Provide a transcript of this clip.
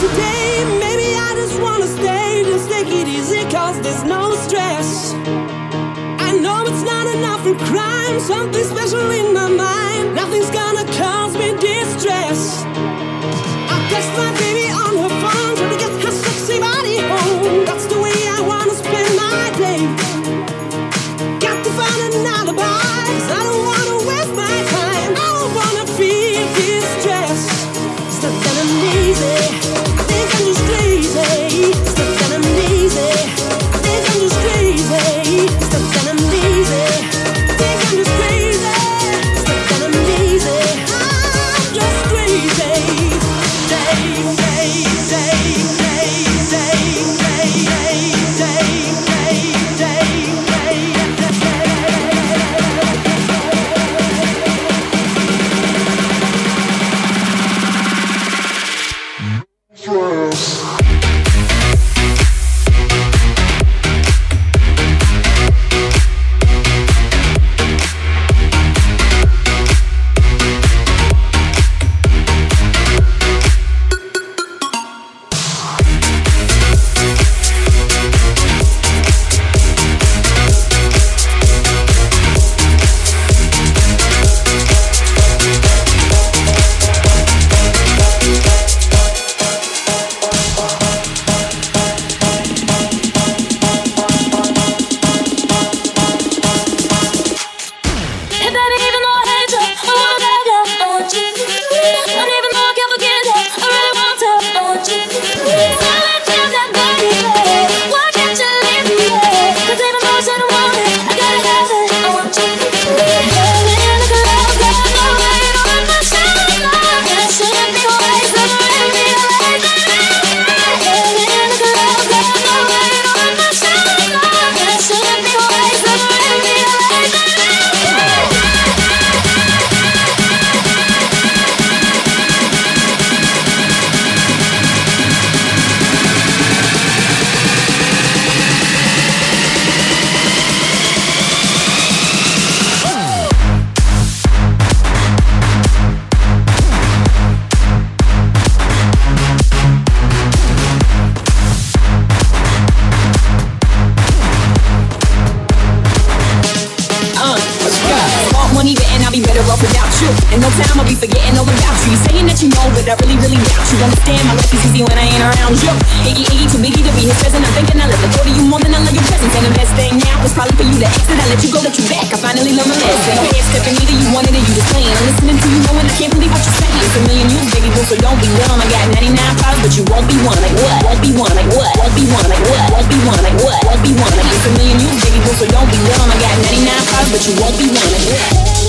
today. Maybe I just wanna stay, just take it easy, cause there's no stress. I know it's not enough for crime, something special in my mind. Nothing's money, and I'll be better off without you. In no time, I'll be forgetting all about you. Saying that you know, but I really, really doubt you. Understand my life is easy when I ain't around you. Iggy, Iggy, too biggie to be his present. I'm thinking I love the thought of you more than I love your presence. And the best thing now is probably for you to exit. I let you go, let you back. I finally learned my lesson. Half stepping either you wanted or you just playing. I'm listening so don't be dumb. I got 99 problems, but you won't be one. Like what? Won't be one. Like what? Won't be one. Like what? Won't be one. Like what? Won't be one. Like it's a million you, baby boo, so don't be dumb. I got 99 problems, but you won't be one. Like what?